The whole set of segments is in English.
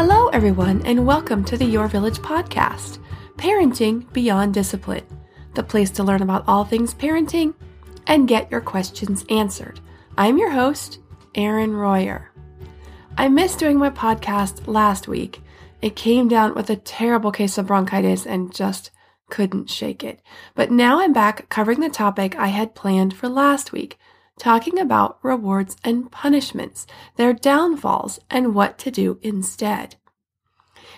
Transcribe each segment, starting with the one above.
Hello, everyone, and welcome to the Your Village podcast Parenting Beyond Discipline, the place to learn about all things parenting and get your questions answered. I'm your host, Erin Royer. I missed doing my podcast last week. It came down with a terrible case of bronchitis and just couldn't shake it. But now I'm back covering the topic I had planned for last week talking about rewards and punishments, their downfalls, and what to do instead.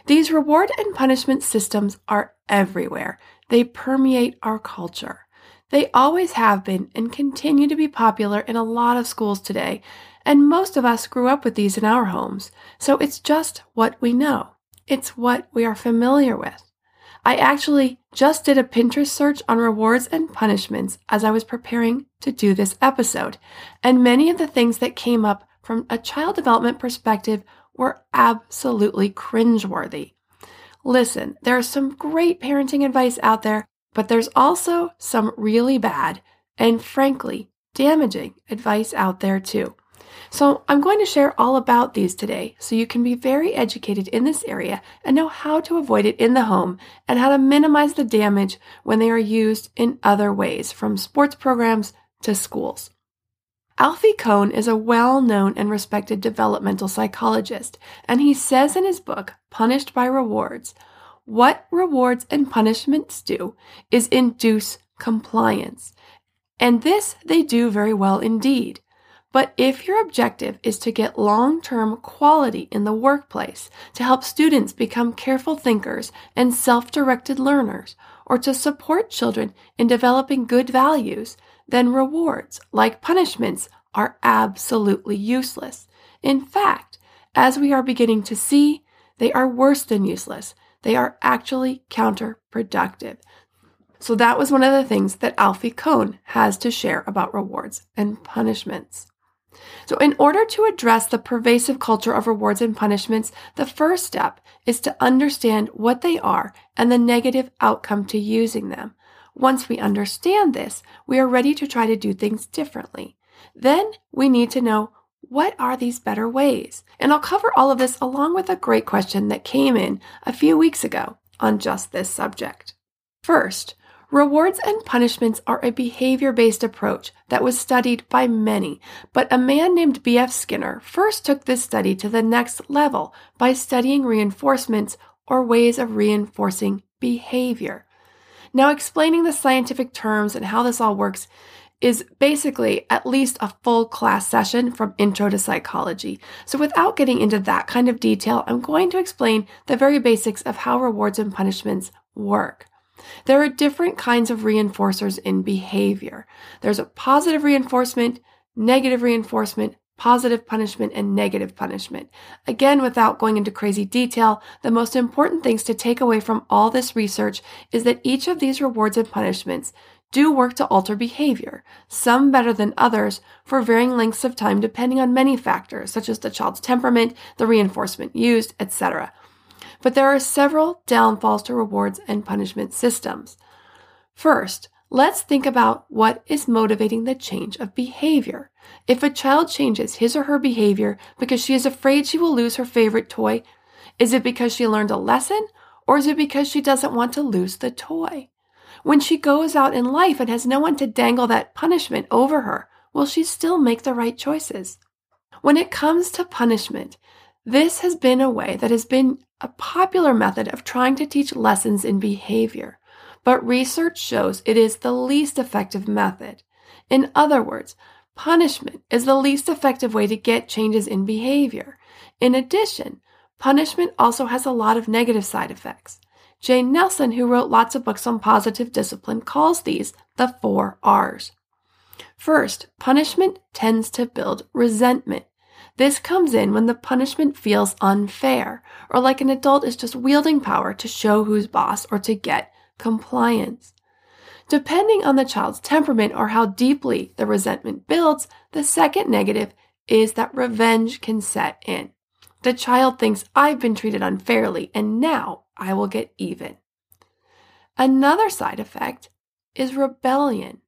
These reward and punishment systems are everywhere. They permeate our culture. They always have been and continue to be popular in a lot of schools today, and most of us grew up with these in our homes, so it's just what we know. It's what we are familiar with. I actually just did a Pinterest search on rewards and punishments as I was preparing to do this episode, and many of the things that came up from a child development perspective were absolutely cringeworthy. Listen, there's some great parenting advice out there, but there's also some really bad and frankly damaging advice out there too. So, I'm going to share all about these today so you can be very educated in this area and know how to avoid it in the home and how to minimize the damage when they are used in other ways, from sports programs to schools. Alfie Kohn is a well known and respected developmental psychologist, and he says in his book, Punished by Rewards, what rewards and punishments do is induce compliance. And this they do very well indeed. But if your objective is to get long term quality in the workplace, to help students become careful thinkers and self directed learners, or to support children in developing good values, then rewards, like punishments, are absolutely useless. In fact, as we are beginning to see, they are worse than useless. They are actually counterproductive. So that was one of the things that Alfie Kohn has to share about rewards and punishments. So, in order to address the pervasive culture of rewards and punishments, the first step is to understand what they are and the negative outcome to using them. Once we understand this, we are ready to try to do things differently. Then we need to know what are these better ways? And I'll cover all of this along with a great question that came in a few weeks ago on just this subject. First, Rewards and punishments are a behavior based approach that was studied by many, but a man named B.F. Skinner first took this study to the next level by studying reinforcements or ways of reinforcing behavior. Now, explaining the scientific terms and how this all works is basically at least a full class session from Intro to Psychology. So, without getting into that kind of detail, I'm going to explain the very basics of how rewards and punishments work. There are different kinds of reinforcers in behavior. There's a positive reinforcement, negative reinforcement, positive punishment, and negative punishment. Again, without going into crazy detail, the most important things to take away from all this research is that each of these rewards and punishments do work to alter behavior, some better than others for varying lengths of time depending on many factors, such as the child's temperament, the reinforcement used, etc. But there are several downfalls to rewards and punishment systems. First, let's think about what is motivating the change of behavior. If a child changes his or her behavior because she is afraid she will lose her favorite toy, is it because she learned a lesson or is it because she doesn't want to lose the toy? When she goes out in life and has no one to dangle that punishment over her, will she still make the right choices? When it comes to punishment, this has been a way that has been a popular method of trying to teach lessons in behavior, but research shows it is the least effective method. In other words, punishment is the least effective way to get changes in behavior. In addition, punishment also has a lot of negative side effects. Jane Nelsen, who wrote lots of books on positive discipline, calls these the four R's. First, punishment tends to build resentment. This comes in when the punishment feels unfair, or like an adult is just wielding power to show who's boss or to get compliance. Depending on the child's temperament or how deeply the resentment builds, the second negative is that revenge can set in. The child thinks, I've been treated unfairly, and now I will get even. Another side effect is rebellion.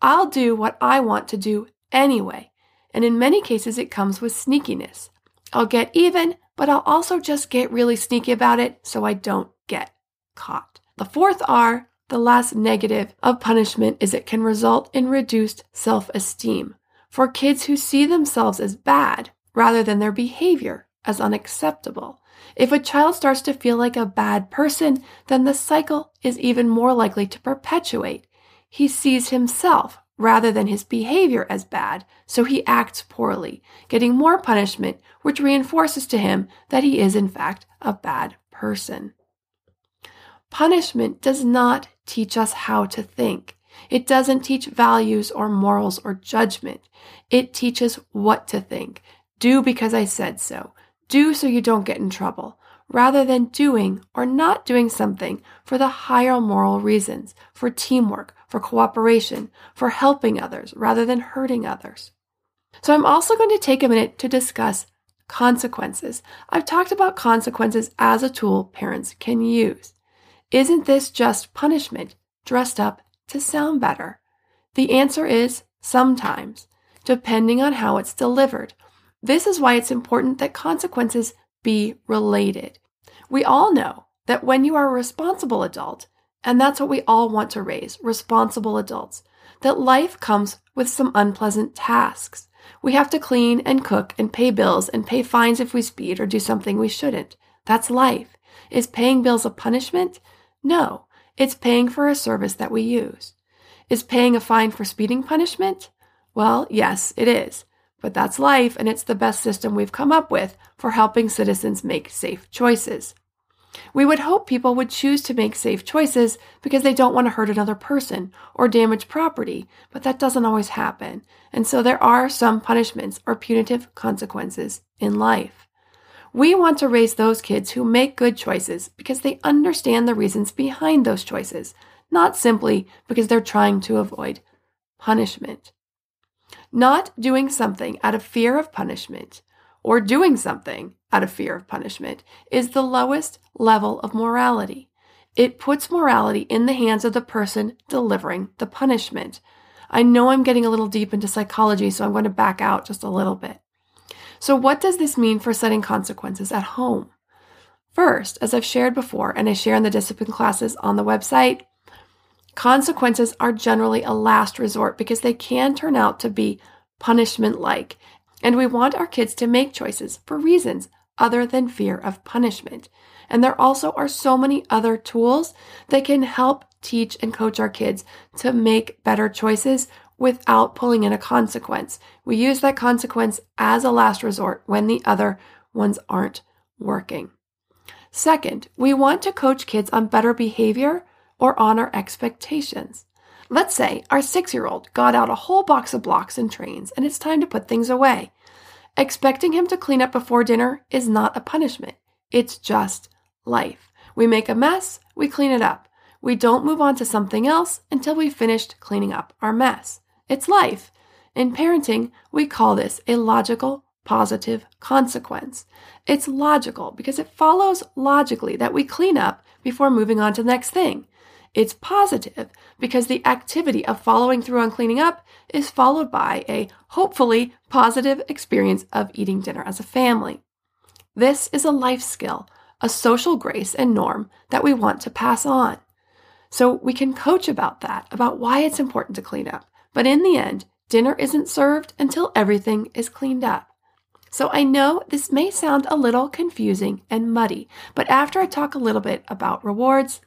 I'll do what I want to do anyway, and in many cases it comes with sneakiness. I'll get even, but I'll also just get really sneaky about it so I don't get caught. The fourth R, the last negative of punishment, is it can result in reduced self esteem. For kids who see themselves as bad rather than their behavior as unacceptable. If a child starts to feel like a bad person, then the cycle is even more likely to perpetuate. He sees himself rather than his behavior as bad, so he acts poorly, getting more punishment, which reinforces to him that he is, in fact, a bad person. Punishment does not teach us how to think. It doesn't teach values or morals or judgment. It teaches what to think. Do because I said so. Do so you don't get in trouble, rather than doing or not doing something for the higher moral reasons, for teamwork, for cooperation, for helping others, rather than hurting others. So I'm also going to take a minute to discuss consequences. I've talked about consequences as a tool parents can use. Isn't this just punishment dressed up to sound better? The answer is sometimes, depending on how it's delivered this is why it's important that consequences be related. We all know that when you are a responsible adult, and that's what we all want to raise responsible adults, that life comes with some unpleasant tasks. We have to clean and cook and pay bills and pay fines if we speed or do something we shouldn't. That's life. Is paying bills a punishment? No, it's paying for a service that we use. Is paying a fine for speeding punishment? Well, yes, it is. But that's life, and it's the best system we've come up with for helping citizens make safe choices. We would hope people would choose to make safe choices because they don't want to hurt another person or damage property, but that doesn't always happen. And so there are some punishments or punitive consequences in life. We want to raise those kids who make good choices because they understand the reasons behind those choices, not simply because they're trying to avoid punishment. Not doing something out of fear of punishment or doing something out of fear of punishment is the lowest level of morality. It puts morality in the hands of the person delivering the punishment. I know I'm getting a little deep into psychology, so I'm going to back out just a little bit. So, what does this mean for setting consequences at home? First, as I've shared before, and I share in the discipline classes on the website, Consequences are generally a last resort because they can turn out to be punishment like, and we want our kids to make choices for reasons other than fear of punishment. And there also are so many other tools that can help teach and coach our kids to make better choices without pulling in a consequence. We use that consequence as a last resort when the other ones aren't working. Second, we want to coach kids on better behavior or on our expectations. Let's say our six year old got out a whole box of blocks and trains and it's time to put things away. Expecting him to clean up before dinner is not a punishment, it's just life. We make a mess, we clean it up. We don't move on to something else until we've finished cleaning up our mess. It's life. In parenting, we call this a logical positive consequence. It's logical because it follows logically that we clean up before moving on to the next thing. It's positive because the activity of following through on cleaning up is followed by a hopefully positive experience of eating dinner as a family. This is a life skill, a social grace and norm that we want to pass on. So we can coach about that, about why it's important to clean up. But in the end, dinner isn't served until everything is cleaned up. So I know this may sound a little confusing and muddy, but after I talk a little bit about rewards,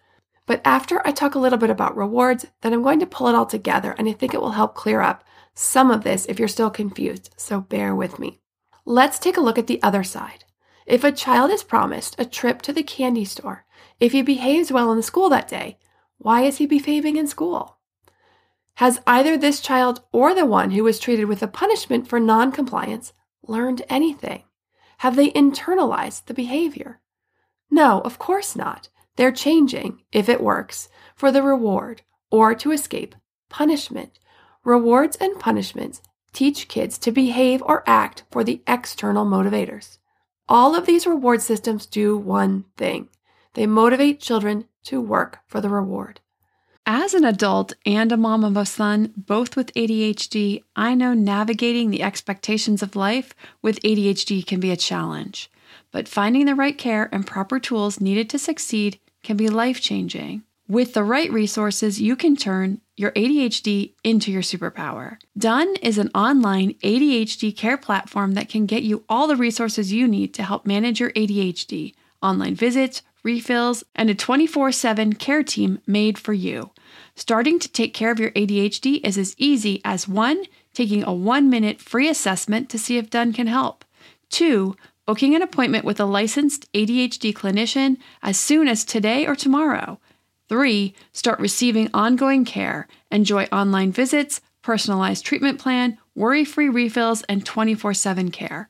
but after I talk a little bit about rewards, then I'm going to pull it all together and I think it will help clear up some of this if you're still confused. So bear with me. Let's take a look at the other side. If a child is promised a trip to the candy store, if he behaves well in school that day, why is he behaving in school? Has either this child or the one who was treated with a punishment for noncompliance learned anything? Have they internalized the behavior? No, of course not. They're changing, if it works, for the reward or to escape punishment. Rewards and punishments teach kids to behave or act for the external motivators. All of these reward systems do one thing they motivate children to work for the reward. As an adult and a mom of a son, both with ADHD, I know navigating the expectations of life with ADHD can be a challenge. But finding the right care and proper tools needed to succeed can be life changing. With the right resources, you can turn your ADHD into your superpower. Done is an online ADHD care platform that can get you all the resources you need to help manage your ADHD online visits, refills, and a 24 7 care team made for you. Starting to take care of your ADHD is as easy as one, taking a one minute free assessment to see if Done can help, two, booking an appointment with a licensed ADHD clinician as soon as today or tomorrow. Three, start receiving ongoing care. Enjoy online visits, personalized treatment plan, worry free refills, and 24 7 care.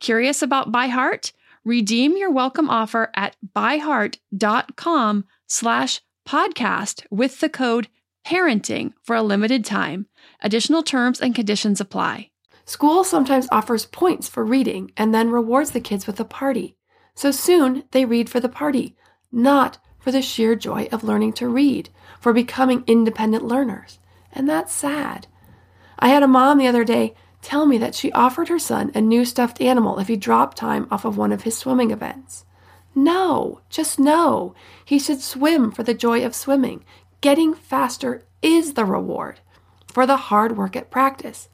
Curious about ByHeart? Redeem your welcome offer at byheart.com slash podcast with the code parenting for a limited time. Additional terms and conditions apply. School sometimes offers points for reading and then rewards the kids with a party. So soon they read for the party, not for the sheer joy of learning to read, for becoming independent learners. And that's sad. I had a mom the other day tell me that she offered her son a new stuffed animal if he dropped time off of one of his swimming events. No, just no. He should swim for the joy of swimming. Getting faster is the reward for the hard work at practice.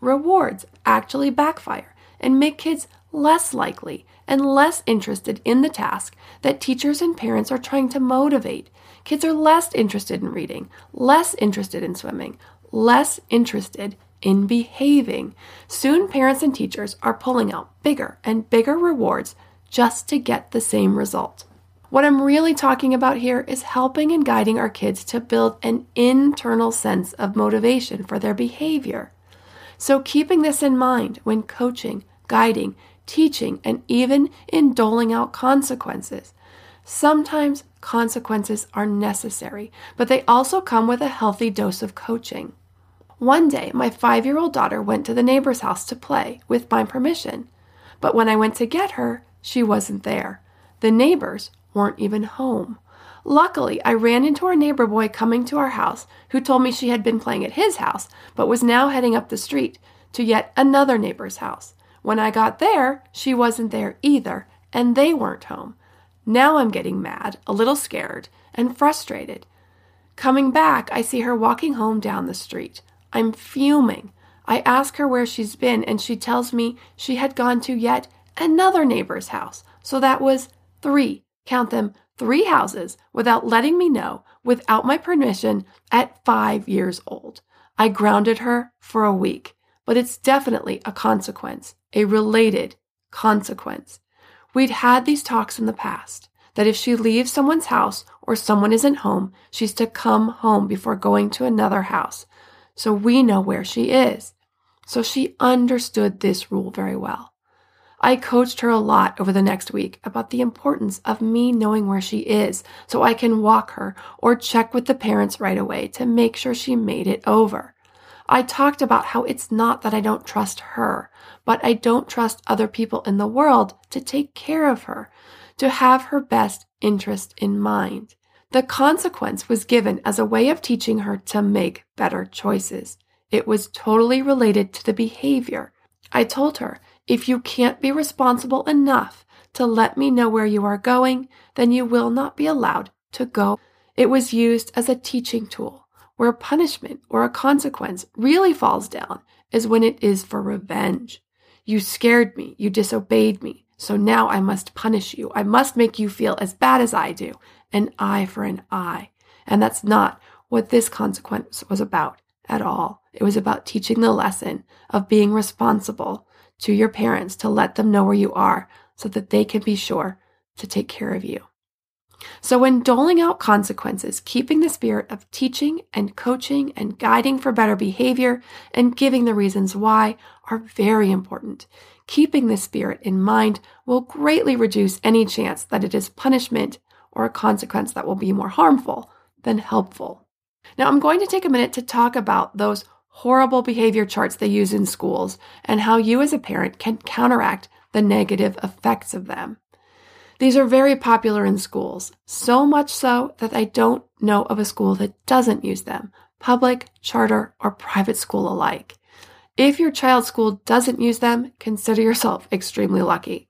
Rewards actually backfire and make kids less likely and less interested in the task that teachers and parents are trying to motivate. Kids are less interested in reading, less interested in swimming, less interested in behaving. Soon, parents and teachers are pulling out bigger and bigger rewards just to get the same result. What I'm really talking about here is helping and guiding our kids to build an internal sense of motivation for their behavior. So, keeping this in mind when coaching, guiding, teaching, and even in doling out consequences. Sometimes consequences are necessary, but they also come with a healthy dose of coaching. One day, my five year old daughter went to the neighbor's house to play with my permission, but when I went to get her, she wasn't there. The neighbors weren't even home. Luckily, I ran into our neighbor boy coming to our house who told me she had been playing at his house, but was now heading up the street to yet another neighbor's house. When I got there, she wasn't there either, and they weren't home. Now I'm getting mad, a little scared, and frustrated. Coming back, I see her walking home down the street. I'm fuming. I ask her where she's been, and she tells me she had gone to yet another neighbor's house. So that was three count them, three houses without letting me know, without my permission, at five years old. I grounded her for a week, but it's definitely a consequence, a related consequence. We'd had these talks in the past that if she leaves someone's house or someone isn't home, she's to come home before going to another house. So we know where she is. So she understood this rule very well. I coached her a lot over the next week about the importance of me knowing where she is so I can walk her or check with the parents right away to make sure she made it over. I talked about how it's not that I don't trust her, but I don't trust other people in the world to take care of her, to have her best interest in mind. The consequence was given as a way of teaching her to make better choices. It was totally related to the behavior. I told her if you can't be responsible enough to let me know where you are going, then you will not be allowed to go. It was used as a teaching tool. Where punishment or a consequence really falls down is when it is for revenge. You scared me, you disobeyed me, so now I must punish you. I must make you feel as bad as I do, an eye for an eye. And that's not what this consequence was about at all. It was about teaching the lesson of being responsible to your parents to let them know where you are so that they can be sure to take care of you. So, when doling out consequences, keeping the spirit of teaching and coaching and guiding for better behavior and giving the reasons why are very important. Keeping this spirit in mind will greatly reduce any chance that it is punishment or a consequence that will be more harmful than helpful. Now, I'm going to take a minute to talk about those horrible behavior charts they use in schools and how you as a parent can counteract the negative effects of them. These are very popular in schools, so much so that I don't know of a school that doesn't use them, public, charter, or private school alike. If your child's school doesn't use them, consider yourself extremely lucky.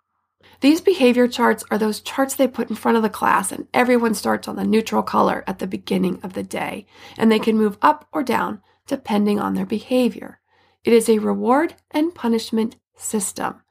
These behavior charts are those charts they put in front of the class, and everyone starts on the neutral color at the beginning of the day, and they can move up or down depending on their behavior. It is a reward and punishment system.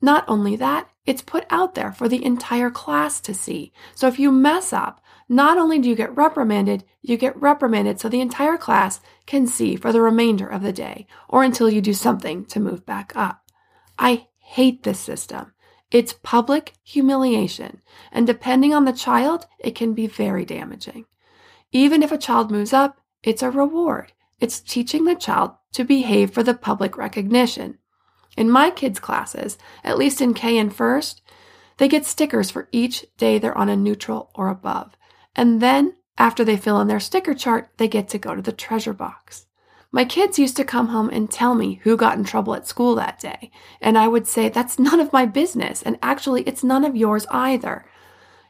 Not only that, it's put out there for the entire class to see. So if you mess up, not only do you get reprimanded, you get reprimanded so the entire class can see for the remainder of the day or until you do something to move back up. I hate this system. It's public humiliation, and depending on the child, it can be very damaging. Even if a child moves up, it's a reward. It's teaching the child to behave for the public recognition. In my kids' classes, at least in K and First, they get stickers for each day they're on a neutral or above. And then, after they fill in their sticker chart, they get to go to the treasure box. My kids used to come home and tell me who got in trouble at school that day, and I would say, That's none of my business, and actually, it's none of yours either.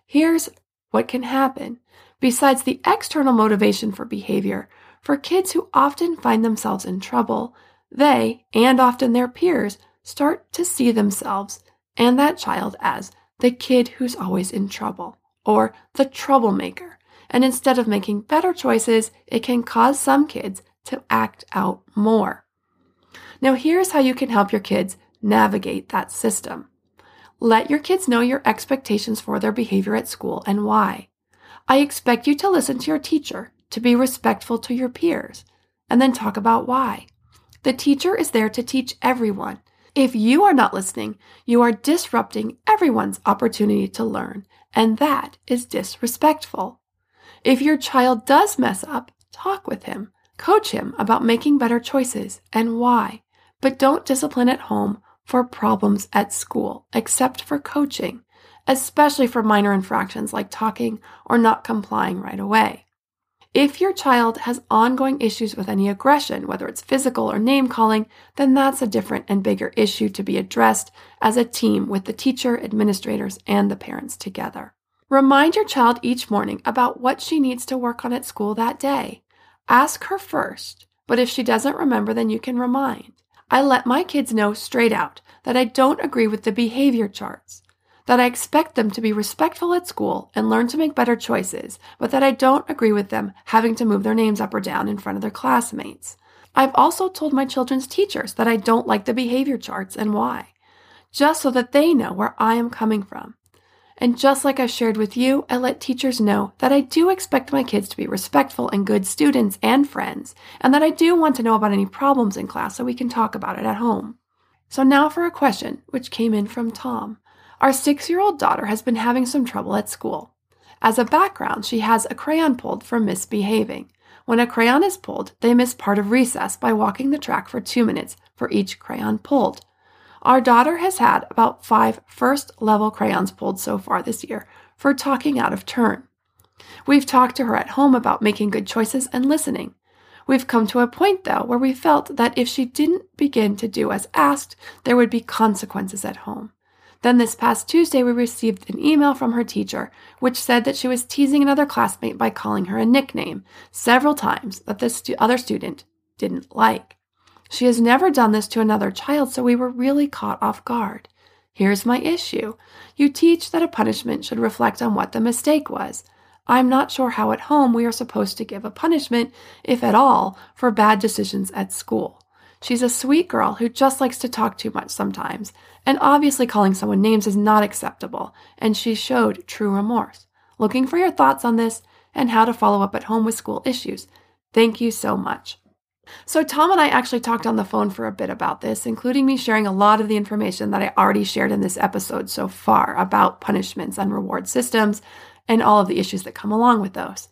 Here's what can happen. Besides the external motivation for behavior, for kids who often find themselves in trouble, they, and often their peers, start to see themselves and that child as the kid who's always in trouble or the troublemaker. And instead of making better choices, it can cause some kids to act out more. Now, here's how you can help your kids navigate that system. Let your kids know your expectations for their behavior at school and why. I expect you to listen to your teacher to be respectful to your peers, and then talk about why. The teacher is there to teach everyone. If you are not listening, you are disrupting everyone's opportunity to learn, and that is disrespectful. If your child does mess up, talk with him. Coach him about making better choices and why, but don't discipline at home for problems at school, except for coaching, especially for minor infractions like talking or not complying right away. If your child has ongoing issues with any aggression, whether it's physical or name calling, then that's a different and bigger issue to be addressed as a team with the teacher, administrators, and the parents together. Remind your child each morning about what she needs to work on at school that day. Ask her first, but if she doesn't remember, then you can remind. I let my kids know straight out that I don't agree with the behavior charts that I expect them to be respectful at school and learn to make better choices, but that I don't agree with them having to move their names up or down in front of their classmates. I've also told my children's teachers that I don't like the behavior charts and why, just so that they know where I am coming from. And just like I've shared with you, I let teachers know that I do expect my kids to be respectful and good students and friends, and that I do want to know about any problems in class so we can talk about it at home. So now for a question which came in from Tom. Our six year old daughter has been having some trouble at school. As a background, she has a crayon pulled for misbehaving. When a crayon is pulled, they miss part of recess by walking the track for two minutes for each crayon pulled. Our daughter has had about five first level crayons pulled so far this year for talking out of turn. We've talked to her at home about making good choices and listening. We've come to a point, though, where we felt that if she didn't begin to do as asked, there would be consequences at home. Then this past Tuesday, we received an email from her teacher, which said that she was teasing another classmate by calling her a nickname several times that this stu- other student didn't like. She has never done this to another child, so we were really caught off guard. Here's my issue. You teach that a punishment should reflect on what the mistake was. I'm not sure how at home we are supposed to give a punishment, if at all, for bad decisions at school. She's a sweet girl who just likes to talk too much sometimes, and obviously calling someone names is not acceptable, and she showed true remorse. Looking for your thoughts on this and how to follow up at home with school issues. Thank you so much. So, Tom and I actually talked on the phone for a bit about this, including me sharing a lot of the information that I already shared in this episode so far about punishments and reward systems and all of the issues that come along with those.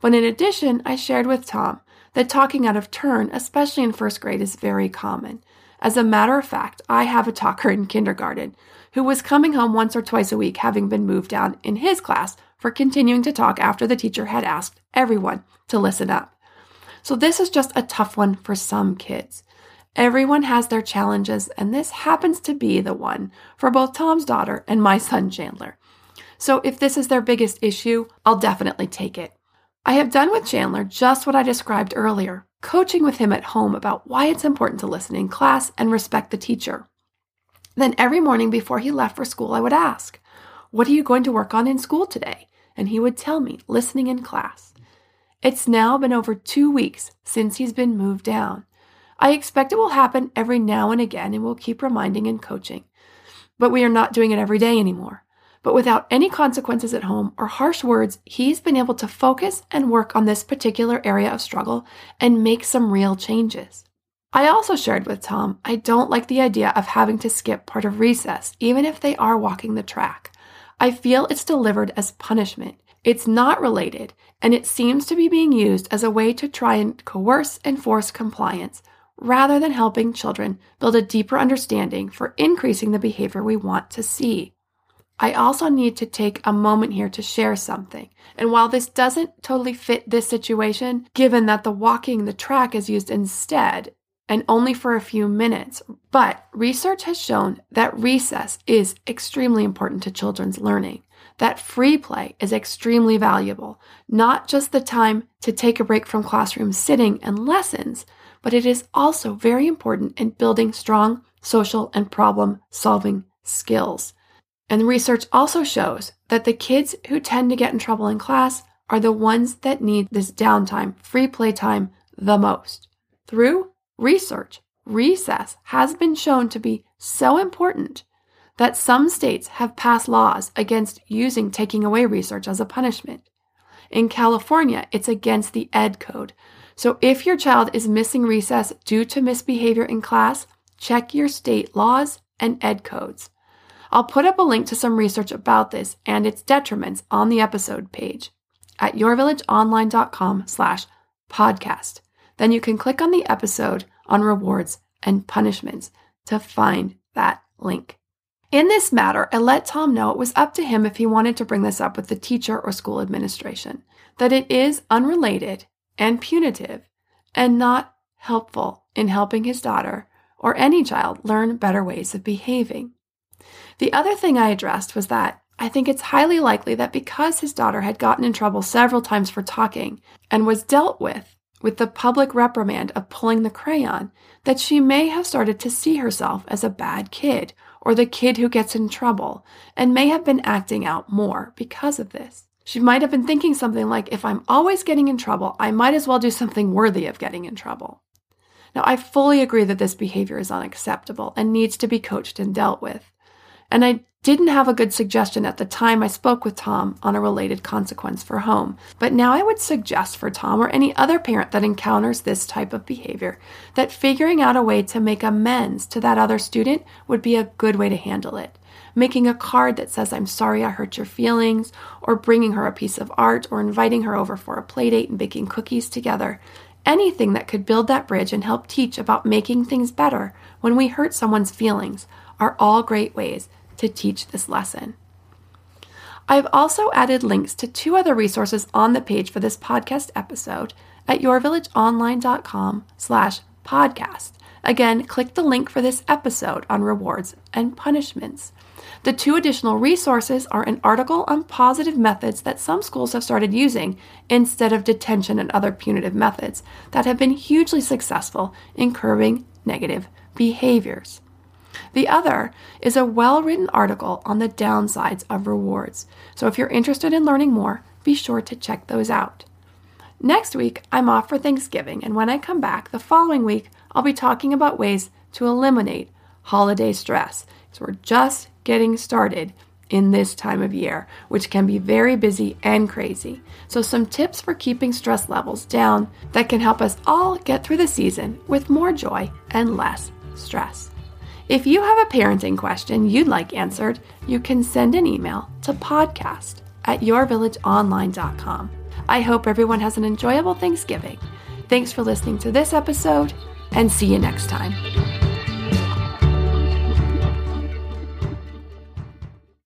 But in addition, I shared with Tom that talking out of turn, especially in first grade, is very common. As a matter of fact, I have a talker in kindergarten who was coming home once or twice a week, having been moved down in his class for continuing to talk after the teacher had asked everyone to listen up. So, this is just a tough one for some kids. Everyone has their challenges, and this happens to be the one for both Tom's daughter and my son Chandler. So, if this is their biggest issue, I'll definitely take it. I have done with Chandler just what I described earlier, coaching with him at home about why it's important to listen in class and respect the teacher. Then every morning before he left for school, I would ask, What are you going to work on in school today? And he would tell me, listening in class. It's now been over two weeks since he's been moved down. I expect it will happen every now and again, and we'll keep reminding and coaching. But we are not doing it every day anymore. But without any consequences at home or harsh words, he's been able to focus and work on this particular area of struggle and make some real changes. I also shared with Tom I don't like the idea of having to skip part of recess, even if they are walking the track. I feel it's delivered as punishment. It's not related, and it seems to be being used as a way to try and coerce and force compliance, rather than helping children build a deeper understanding for increasing the behavior we want to see. I also need to take a moment here to share something. And while this doesn't totally fit this situation, given that the walking the track is used instead and only for a few minutes, but research has shown that recess is extremely important to children's learning. That free play is extremely valuable, not just the time to take a break from classroom sitting and lessons, but it is also very important in building strong social and problem solving skills. And research also shows that the kids who tend to get in trouble in class are the ones that need this downtime, free play time, the most. Through research, recess has been shown to be so important that some states have passed laws against using taking away research as a punishment. In California, it's against the ED code. So if your child is missing recess due to misbehavior in class, check your state laws and ed codes. I'll put up a link to some research about this and its detriments on the episode page at yourvillageonline.com slash podcast. Then you can click on the episode on rewards and punishments to find that link. In this matter, I let Tom know it was up to him if he wanted to bring this up with the teacher or school administration, that it is unrelated and punitive and not helpful in helping his daughter or any child learn better ways of behaving. The other thing I addressed was that I think it's highly likely that because his daughter had gotten in trouble several times for talking and was dealt with with the public reprimand of pulling the crayon, that she may have started to see herself as a bad kid or the kid who gets in trouble and may have been acting out more because of this. She might have been thinking something like, if I'm always getting in trouble, I might as well do something worthy of getting in trouble. Now, I fully agree that this behavior is unacceptable and needs to be coached and dealt with. And I didn't have a good suggestion at the time I spoke with Tom on a related consequence for home. But now I would suggest for Tom or any other parent that encounters this type of behavior that figuring out a way to make amends to that other student would be a good way to handle it. Making a card that says, I'm sorry I hurt your feelings, or bringing her a piece of art, or inviting her over for a playdate and baking cookies together. Anything that could build that bridge and help teach about making things better when we hurt someone's feelings are all great ways to teach this lesson. I've also added links to two other resources on the page for this podcast episode at yourvillageonline.com slash podcast. Again, click the link for this episode on rewards and punishments. The two additional resources are an article on positive methods that some schools have started using instead of detention and other punitive methods that have been hugely successful in curbing negative behaviors. The other is a well written article on the downsides of rewards. So if you're interested in learning more, be sure to check those out. Next week, I'm off for Thanksgiving, and when I come back the following week, I'll be talking about ways to eliminate holiday stress. So we're just getting started in this time of year, which can be very busy and crazy. So, some tips for keeping stress levels down that can help us all get through the season with more joy and less stress. If you have a parenting question you'd like answered, you can send an email to podcast at yourvillageonline.com. I hope everyone has an enjoyable Thanksgiving. Thanks for listening to this episode, and see you next time.